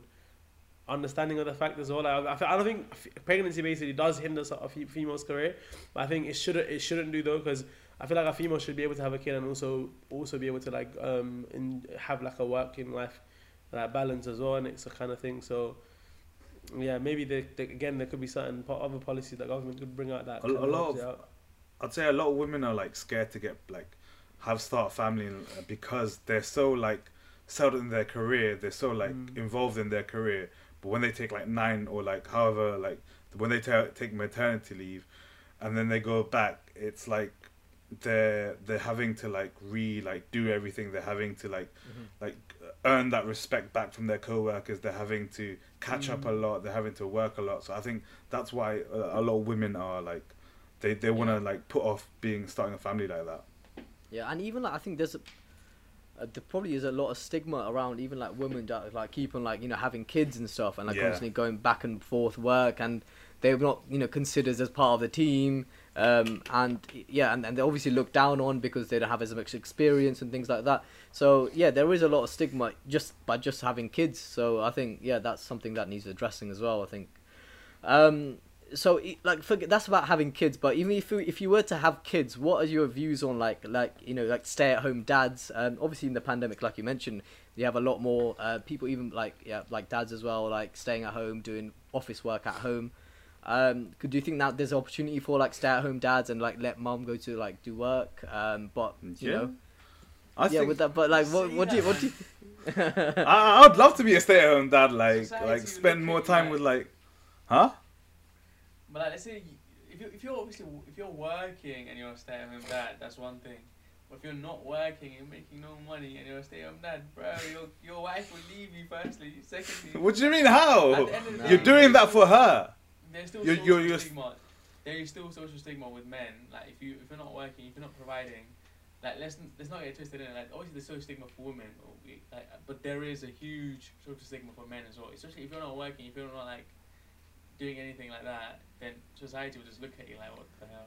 understanding of the fact as well. Like, I, I don't think pregnancy basically does hinder a female's career, but I think it shouldn't it shouldn't do though because I feel like a female should be able to have a kid and also also be able to like um in, have like a working life like balance as well, and it's a kind of thing. So yeah, maybe the, again there could be certain po- other policies that government could bring out that A- a lot of- out. I'd say a lot of women are like scared to get like have start a family uh, because they're so like settled in their career. They're so like Mm. involved in their career. But when they take like nine or like however like when they ta take maternity leave, and then they go back, it's like they're they're having to like re like do everything. They're having to like like earn that respect back from their co-workers they're having to catch up a Mm. lot they're having to work a lot so i think that's why a, a lot of women are like they they want to Yeah. like put off being starting a family like that Yeah, and even like I think there's a, uh, there probably is a lot of stigma around even like women that like keep on like you know having kids and stuff and like Yeah. constantly going back and forth work and they're not you know considered as part of the team um and yeah and, and they're obviously looked down on because they don't have as much experience and things like that. So yeah there is a lot of stigma just by just having kids. So i think yeah that's something that needs addressing as well i think. Um so like forget that's about having kids but even if you, if you were to have kids what are your views on like like you know like stay at home dads? Um obviously in the pandemic like you mentioned you have a lot more uh, people even like yeah like dads as well like staying at home doing office work at home. Um could you think that there's opportunity for like stay at home dads and like let mom go to like do work? Um but you Yeah. know i yeah think with that but like what, what do you what do you I, i'd love to be a stay-at-home dad like Society like spend more time like- with like huh But like, let's say you- if you if you're obviously if you're working and you're a stay at home dad, that's one thing. But if you're not working and you're making no money and you're a stay at home dad, bro, your your wife will leave you. Firstly, secondly, what do you mean how At the end of the day, you're doing that for her there's still You're- social you're- you're- stigma. There is still social stigma with men. Like if you if you're not working, if you're not providing, like let's let's not get twisted in. it. Like obviously there's social stigma for women, like, but there is a huge social stigma for men as well. Especially if you're not working, if you're not like doing anything like that, then society will just look at you like what the hell.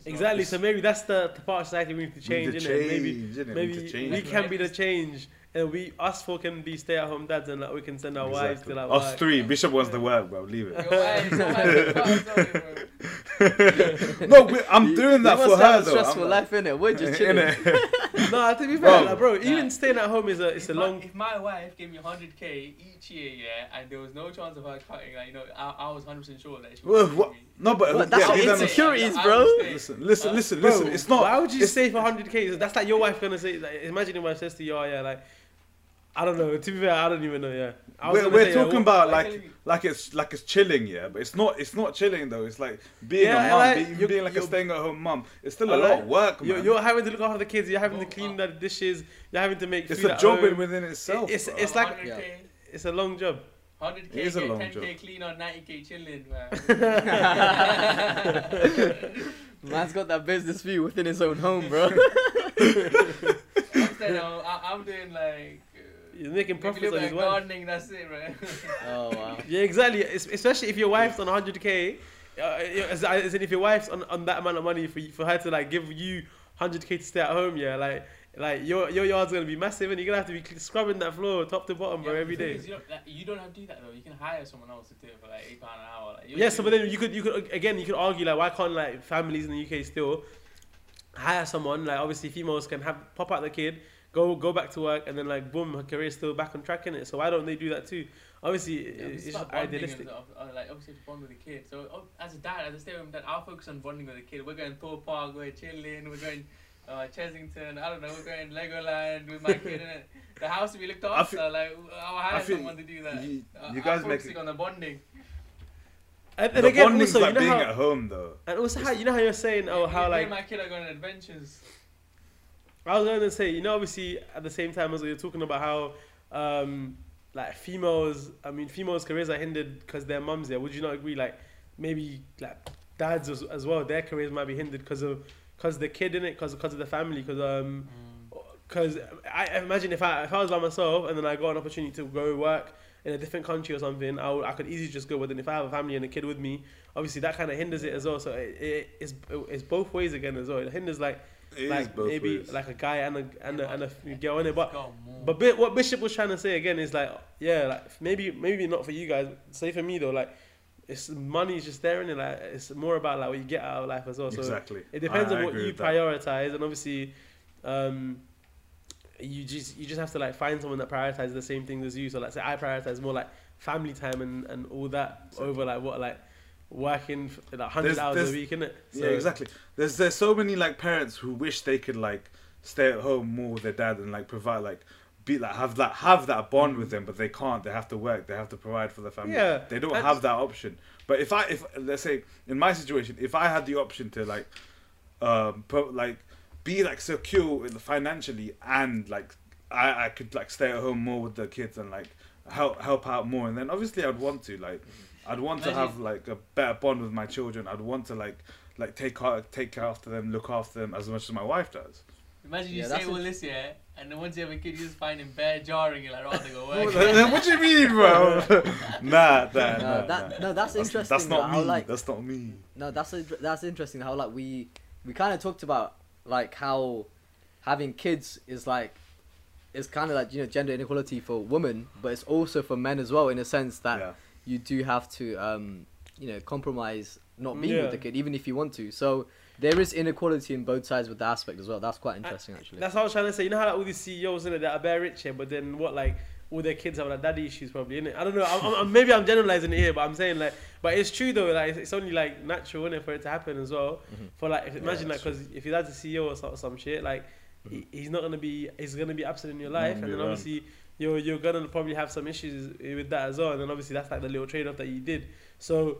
So- Exactly. So maybe that's the, the part of society we need to change, need to innit? Maybe change, innit? We maybe change. we can be the change, and we us four can be stay at home dads, and like we can send our wives to Exactly. like us work. three bishop wants to work bro leave it Your wife- your wife is fine, sorry, bro. no we, i'm doing that must for have her a though stressful I'm life in it we're just chilling Innit? no, to be fair, Bro. like, bro, Nah. even staying at home is a it's if a my, long. If my wife gave me 100k each year, yeah, and there was no chance of her cutting, like you know, I, I was 100 percent sure that she Well, would what- no but But that's yeah, your give them a- insecurities, I bro. would listen listen Huh? listen Bro, listen it's not Why would you it's- stay for 100k? That's like your wife gonna say. Like, imagine your my says to you, "Oh yeah, like." I don't know. To be fair, I don't even know. Yeah, we're, we're say, talking yeah, about like telling you. like it's like it's chilling yeah but it's not it's not chilling though it's like being Yeah, a mom like, being, you- being like a you- staying at home mom it's still a I lot like- of work man You're, you're having to look after the kids. You're having to clean uh, the dishes. You're having to make it's food a at job home. in within itself It's- bro. it's like- 100k, It's a long job. 100k, It is a long 10k job. clean on 90k chilling, man. man's got that business view within his own home bro Instead, I'm, I'm doing like. He's making profits little on bit his of wife. gardening. That's it, right? oh wow Yeah, exactly. Especially if your wife's on 100k, uh, as, as in if your wife's on, on that amount of money for for her to like give you 100k to stay at home, yeah, like like your your yard's gonna be massive and you're gonna have to be scrubbing that floor top to bottom, bro, Yeah, every the thing day. is, You don't, like, you don't have to do that though. You can hire someone else to do it for like eight pound an hour. Like, Yeah, so but then you could you could again you could argue like why can't like families in the UK still hire someone like obviously females can have pop out the kid, go go back to work and then like boom her career's still back on track in it. So why don't they do that too? Obviously Yeah, it's it's just bonding idealistic. and stuff, uh, like obviously to bond with the kid. So as a dad, as a stay-at-home dad, I'll focus on bonding with the kid. We're going Thorpe Park, we're chilling, we're going uh, Chessington. I don't know, we're going Legoland with my kid in it. The house will be looked I after. feel- like I'll I hire feel someone to do that. you, Uh, you I'm guys make focusing on the bonding. And, and the again bonding's also like you know being how at home though and also how you know how you're saying oh Me- how like my kid are going on adventures. I was going to say, you know, obviously at the same time as you're talking about how, um, like females, I mean, females' careers are hindered because their mums there. Would you not agree? Like maybe like dads as, as well, their careers might be hindered because of cause the kid in it, cause cause of the family, cause um, Mm. cause I I imagine if I if I was by myself and then I got an opportunity to go work in a different country or something, I, would, I could easily just go. But then if I have a family and a kid with me, obviously that kind of hinders it as well. So it, it it's it's both ways again as well. It hinders like It is like both maybe ways. like a guy and a and a, and a girl in it, but. But Bi- what Bishop was trying to say again is like, yeah, like maybe maybe not for you guys. Say for me though, like, it's money is just there in it. Like, it's more about like what you get out of life as well. So exactly. it depends I- on I what you prioritize, and obviously, um, you just you just have to like find someone that prioritizes the same things as you. So like, say I prioritize more like family time and and all that Exactly. over like what like working like hundred There's- hours there's- a week, innit? So, yeah, exactly. There's there's so many like parents who wish they could like stay at home more with their dad and like provide like be like have that have that bond with them, but they can't. They have to work. They have to provide for the family. Yeah, they don't have that option. But if I if let's say in my situation, if I had the option to like um pro- like be like secure financially and like I I could like stay at home more with the kids and like help help out more, and then obviously I'd want to like. I'd want to have like a better bond with my children. I'd want to like like take care, take care after them, look after them as much as my wife does. Imagine you Yeah, say all a- this, yeah, and then once you have a kid, you just find him bare jarring. You're like, oh, I'd rather go what do you mean, bro? nah, nah, No, nah, that- nah. no, that's That's, interesting, that's not how, me. like- that's not me. No, that's a, that's interesting. How like we we kind of talked about like how having kids is like is kind of like you know gender inequality for women, but it's also for men as well in a sense that yeah. You do have to um you know compromise not being Yeah. with the kid even if you want to. So there is inequality in both sides with the aspect as well. That's quite interesting actually. That's what I was trying to say. You know how like, all these CEOs in it that are bare rich here, but then what like all their kids have like daddy issues probably in it. I don't know. I'm, I'm, maybe I'm generalizing it here, but I'm saying like, but it's true though. Like it's, it's only like natural in it for it to happen as well. Mhm. For like, if, imagine like because if your dad's a CEO or some, some shit, like he, he's not gonna be he's gonna be absent in your life, and then around. obviously you're you're gonna probably have some issues with that as well. And then obviously that's like the little trade off that you did. So.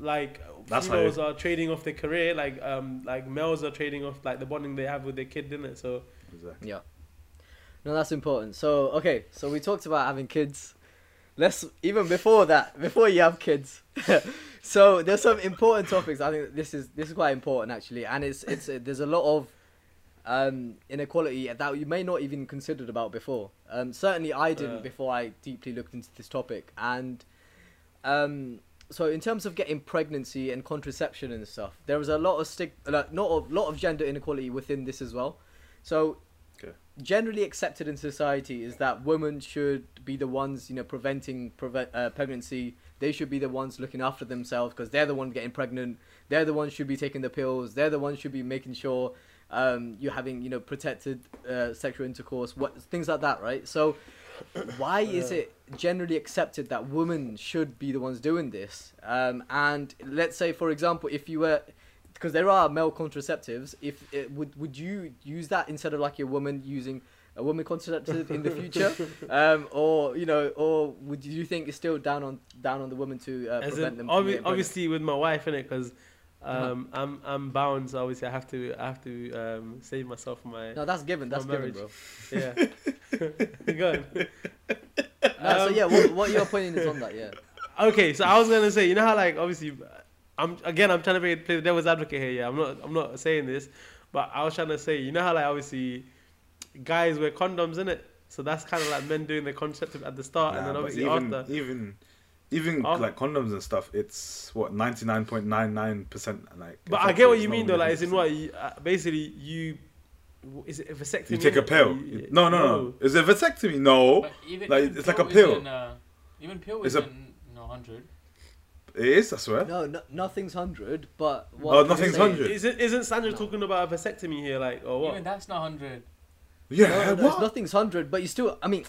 Like That's how females are trading off their career, like um, like males are trading off like the bonding they have with their kid, didn't it? So Exactly. Yeah. No, that's important. So okay, so we talked about having kids. Let's even before that, before you have kids. so there's some important topics. I think this is this is quite important actually, and it's it's there's a lot of um, inequality that you may not even considered about before. Um, certainly I didn't Yeah. before I deeply looked into this topic, and um, so in terms of getting pregnancy and contraception and stuff, there is a lot of stick, like, not a lot of gender inequality within this as well. So Okay. generally accepted in society is that women should be the ones you know preventing prevent, uh, pregnancy they should be the ones looking after themselves because they're the ones getting pregnant they're the ones should be taking the pills they're the ones should be making sure um, you're having you know protected uh, sexual intercourse what things like that right so why is it generally accepted that women should be the ones doing this um, and let's say for example if you were because there are male contraceptives. If it, would would you use that instead of like a woman using a woman contraceptive in the future, um, or you know, or would you think it's still down on down on the woman to uh, prevent in, them? obvi- obviously with my wife in it because Uh-huh. um, I'm I'm bound. So obviously I have to I have to um, save myself from my No, that's given. That's for given, bro. yeah. Go on. No, so Um, yeah, what, what your opinion is on that? Yeah. Okay, so I was gonna say, you know how like obviously, I'm again I'm trying to play, play the devil's advocate here. Yeah, I'm not I'm not saying this, but I was trying to say, you know how like obviously, guys wear condoms in it, so that's kind of like men doing the contraceptive at the start, and then obviously even after. even even After- like condoms and stuff, it's what ninety nine point nine nine percent like. But I get what you mean though, like as in what you, uh, basically you. Is it a vasectomy? You take a pill. You- No, no, no. Is it vasectomy? No, But even, Like, even it's like a pill pill. Isn't, uh, even pill It's a- isn't no hundred. it is. I swear. No, no nothing's hundred, but Oh, what I'm nothing's 100. Isn't isn't Sandra No. talking about a vasectomy here, like or what? Even that's not hundred. Yeah. No, no, no, what? nothing's hundred, but you still. I mean,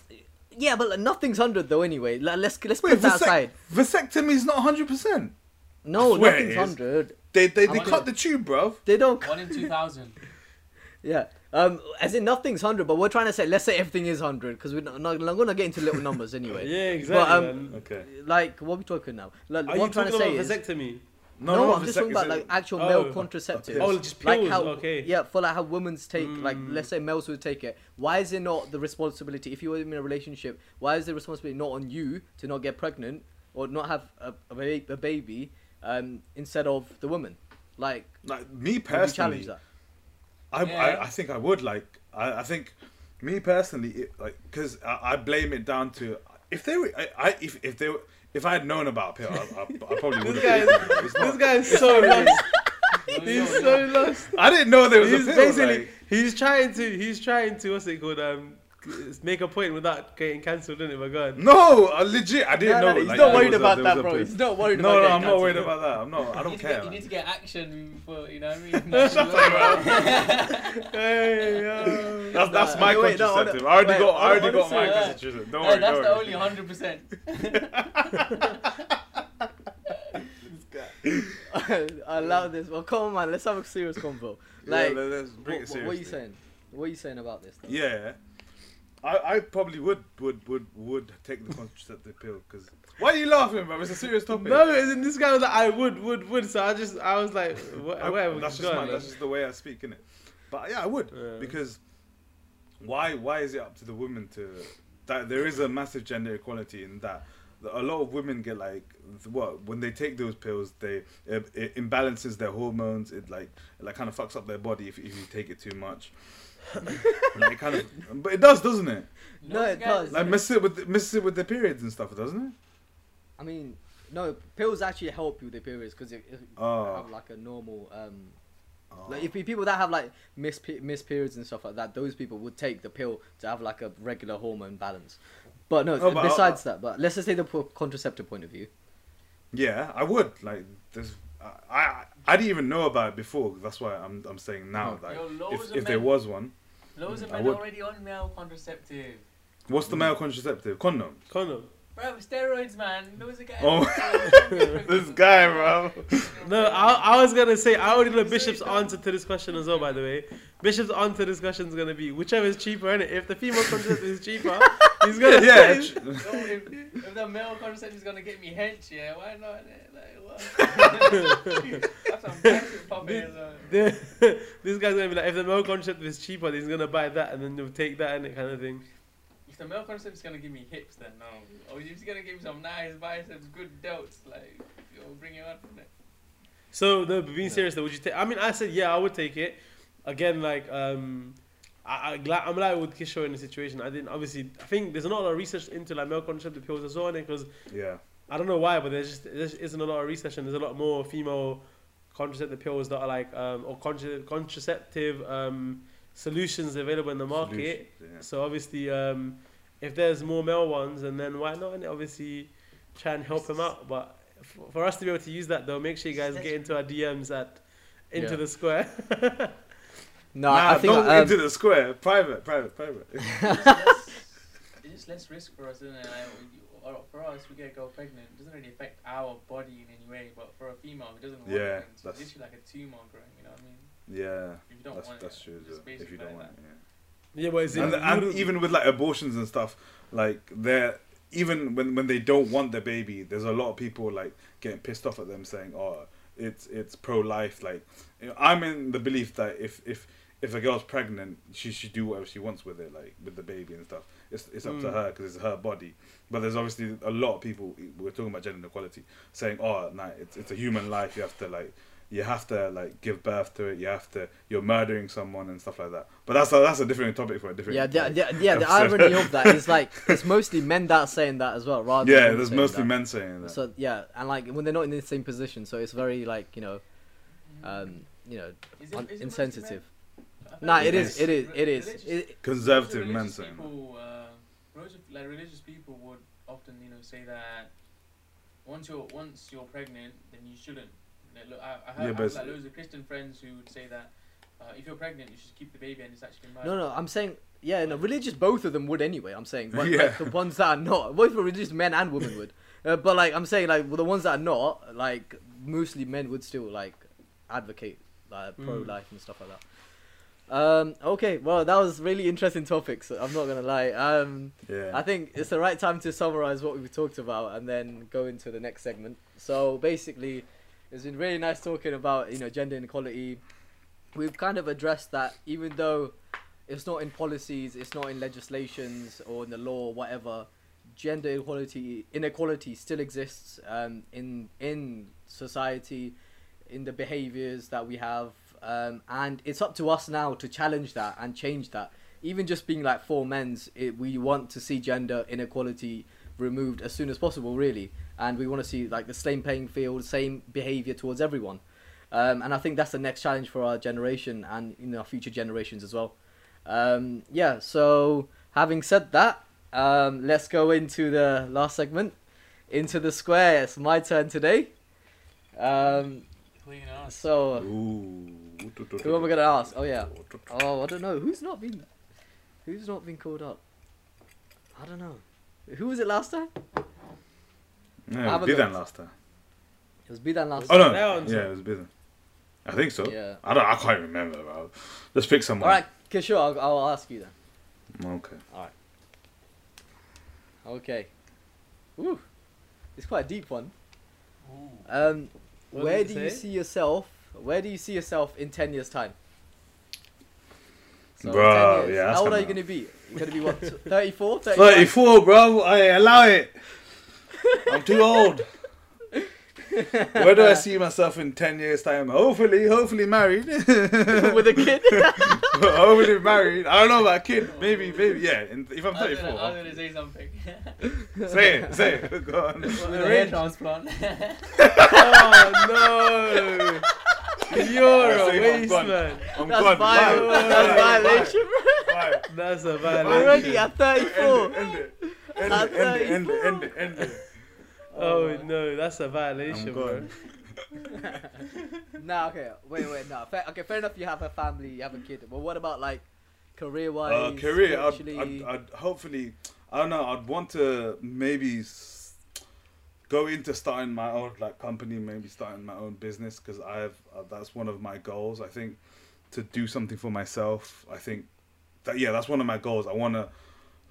yeah, but like, nothing's hundred though. Anyway, like, let's let's Wait, put that vasect- aside. vasectomy is not hundred percent. No, swear it nothing's is. hundred. They they, they cut the tube, bro. They don't. One in two thousand. Yeah. Um, as in nothing's hundred, but we're trying to say let's say everything is hundred because we're not, not, not gonna get into little numbers anyway. Yeah, exactly. But, um, man. Okay. Like what are we talking now? Like, Are what you I'm trying to talking say about is vasectomy? No, I'm just talking about like actual Oh. male contraceptives. Oh, just like pills. how okay. yeah, for like how women's take like Mm. let's say males would take it. Why is it not the responsibility if you were in a relationship? Why is the responsibility not on you to not get pregnant or not have a, a, a baby um, instead of the woman? Like Like me would personally, challenge that? I, Yeah. I, I think I would like. I, I think me personally, it, like, because I, I blame it down to if they were, I, I if if they were, if I had known about Pill, I, I, I probably would This have. guy, It's this not, guy is so lost. No, He's so lost. I didn't know there was He's a pill. basically like- he's trying to he's trying to what's it called um make a point without getting cancelled, isn't it? My God. no, uh, legit, I didn't No, no, know. no, he's like, not worried was a- about that, bro. He's not worried No, about no, getting I'm not worried about that. I'm not. I don't need care. Get, you need to get action for you know what I mean. Hey, yo. That's that's Nah, my wait, contraceptive. no, I already wait, got. I already got my yeah. contraceptive. Don't Hey, worry. that's don't the worry. only hundred percent. I love this. Well, come on, man. Let's have a serious convo. Like, let- let's bring what, it what, what are you saying? What are you saying about this? Though? Yeah, I, I probably would would would would take the contraceptive pill because why are you laughing, bro? It's a serious topic. No, as in this guy was like, I would, would, would. So I just, I was like, what, I- whatever. that's just just my, on, that's just the way I speak, innit? But yeah, I would Yeah. because why why is it up to the women to that there is a massive gender equality in that a lot of women get like what when they take those pills they it, it imbalances their hormones it like it like kind of fucks up their body if, if you take it too much like it kind of but it does doesn't it No, it does. like messes it with messes it with their periods and stuff doesn't it I mean, no, pills actually help you with the periods because if if you Oh. have like a normal, um, like if people that have like miss miss periods and stuff like that, those people would take the pill to have like a regular hormone balance. But no, Oh, but I- besides that, but let's just say the contraceptive point of view. Yeah, I would. Like, there's, I, I, I didn't even know about it before. That's why I'm, I'm saying now. Like, Yo, loads if, of if there was one, Loads of men already on male contraceptive. what's the male contraceptive? Condom. Condom. Bro, steroids, man. Those are getting. Oh, this guy, bro. No, I, I was gonna say I already know Bishop's answer to this question as well. By the way, Bishop's answer to this question is gonna be whichever is cheaper, innit? If the female contraceptive is cheaper, he's gonna Yeah, say- tr- Yo, if, if the male contraceptive is gonna get me hench, yeah, why not? Like, what? That's some bullshit popping well. this guy's gonna be like, if the male contraceptive is cheaper, then he's gonna buy that and then he'll take that and it kind of thing. If the male contraceptive is gonna give me hips, then no. Or if he's gonna give me some nice biceps, good delts, like, you'll bring it on from there. So no, but being serious though, would you take? I mean, I said yeah, I would take it. Again, like um, I, I glad I'm glad with Kishore in the situation. I didn't obviously. I think there's not a lot of research into like male contraceptive pills as well, because yeah. I don't know why, but there's just there just isn't a lot of research and there's a lot more female contraceptive pills that are like um or contra- contraceptive um solutions available in the market. Solutions, yeah. So obviously, um, if there's more male ones, and then why not? And obviously, try and help him out. But f- for us to be able to use that, though, make sure you guys get into our DMs at into Yeah. the square. No, nah, I think don't um, into the square. Private, private, private. It's less, it's just less risk for us, isn't it? Like, for us, we get a girl pregnant. It doesn't really affect our body in any way, but for a female, it doesn't want Yeah, it. It's that's- literally like a tumor growing. You know what I mean? yeah, If you don't that's want that's it, true. If you don't like want, that. it, yeah. Yeah, but and, and even with like abortions and stuff, like they're even when when they don't want the baby, there's a lot of people like getting pissed off at them saying, "Oh, it's it's pro life." Like I'm in the belief that if if if a girl's pregnant, she should do whatever she wants with it, like with the baby and stuff. It's it's up to Mm. her because it's her body. But there's obviously a lot of people. We're talking about gender equality, saying, "Oh, nah, it's it's a human life. You have to like." You have to like give birth to it. You have to. You're murdering someone and stuff like that. But that's a, that's a different topic for a different. yeah, the, the, yeah. The irony of that is like it's mostly men that are saying that as well, rather. Yeah, than there's mostly that. men saying that. So yeah, and like when they're not in the same position, so it's very like you know, um, you know, Is it- un- is it insensitive. men? I feel Nah, like it Yes. is, it is, it is. It, Conservative religious men saying people, uh, religious, like religious people would often, you know, say that once you're once you're pregnant, then you shouldn't. Like, look, I, I Yeah, have, but have like loads of Christian friends who would say that uh, if you're pregnant, you should keep the baby and it's actually murder. no, no, I'm saying yeah, no, religious both of them would anyway. I'm saying, but Yeah. like the ones that are not, both for religious men and women would. Uh, but like I'm saying, like well, the ones that are not, like mostly men would still like advocate like pro life and stuff like that. Um, okay, well that was really interesting topics. I'm not gonna lie. Um, Yeah. I think it's the right time to summarize what we've talked about and then go into the next segment. So basically, it's been really nice talking about you know gender inequality. We've kind of addressed that even though it's not in policies, it's not in legislations or in the law, or whatever. Gender equality inequality still exists um, in in society, in the behaviors that we have, um, and it's up to us now to challenge that and change that. Even just being like four men's, it, we want to see gender inequality removed as soon as possible, really, and we want to see like the same playing field, same behavior towards everyone. Um, and I think that's the next challenge for our generation and you know future generations as well. Um, yeah. So having said that, um, let's go into the last segment, into the square. It's my turn today. Um, Who are you so Ooh. who am I gonna ask? Oh yeah. Oh, I don't know. Who's not been, who's not been called up? I don't know. Who was it last time? Yeah, Have a it was. Bidan last time. It was Bidan last time. Oh time. no, That yeah, it was Bidan. I think so. Yeah. I don't. I can't remember, bro. Let's pick someone. All right, okay, sure. I'll, I'll ask you then. Okay. All right. Okay. Ooh, it's quite a deep one. Ooh. Um, What where do it you see yourself? Where do you see yourself in ten years' time? So Bro, 10 years. yeah, How old are you gonna be? You're gonna be what? 34? 34, bro. I allow it. I'm too old. Where do I see myself in 10 years' time? Hopefully, hopefully married. With a kid? hopefully married. I don't know about a kid. Maybe, maybe, yeah. in- If I'm I was, 34. gonna, I'm gonna say something. Say it, say it. Go on. With a hair transplant. oh no! You're a say I'm waste man. I'm That's gone. violation. Bye. That's Bye. violation, bro. Bye. That's a Bye. violation. Already at 34. End it, end it, end it, end it, end it, end. Oh no, that's a violation, I'm bro. nah, okay. Wait, wait, no. Fair, okay, fair enough. You have a family, you have a kid. But what about like career-wise? Uh, career, I'd. I'd, I'd hopefully, I don't know, I'd want to maybe s- go into starting my own like company, maybe starting my own business because I have uh, that's one of my goals. I think to do something for myself. I think that yeah, that's one of my goals. I want to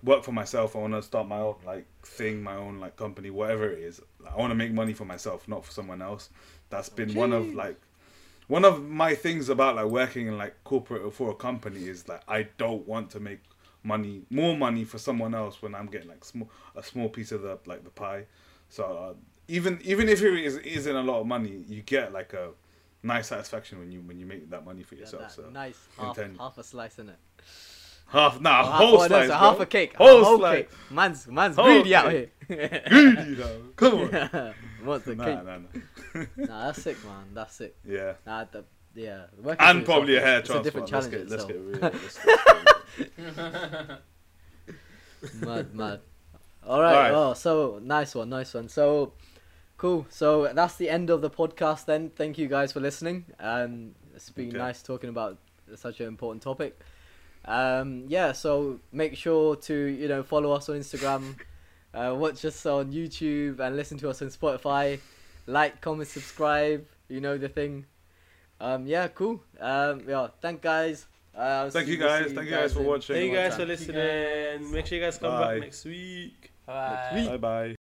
work for myself. I want to start my own like thing, my own like company, whatever it is. I want to make money for myself, not for someone else. That's been one of like one of my things about like working in like corporate or for a company is like I don't want to make money more money for someone else when I'm getting like small a small piece of the like the pie. So uh, even even if it is, isn't a lot of money, you get like a nice satisfaction when you when you make that money for yourself. that So nice half, half a slice in it. half nah Oh, half- whole oh, no, slice, bro. half a cake. Whole whole slice. cake. Man's man's Whole greedy out here. Greedy though. Come on. What's the nah, cake? nah, nah. Nah, that's sick, man. That's sick. Yeah. Nah, the, yeah. working And probably a hair it's a transplant. different let's challenge get, let's itself. get real. Let's- let's- mad, mad. All right. Alright. Oh, so nice one, nice one. So cool. So that's the end of the podcast. Then, thank you guys for listening. Um, it's been Okay. nice talking about such an important topic. Um, yeah. So make sure to you know follow us on Instagram, uh, watch us on YouTube, and listen to us on Spotify. Like, comment, subscribe. You know the thing. Um, yeah, cool. Um, yeah, thank guys. Uh, Thank you guys. see Thank you guys for watching. Thank you one guys for time. You listening. guys. Make sure you guys come Bye. back next week. Bye. Bye bye.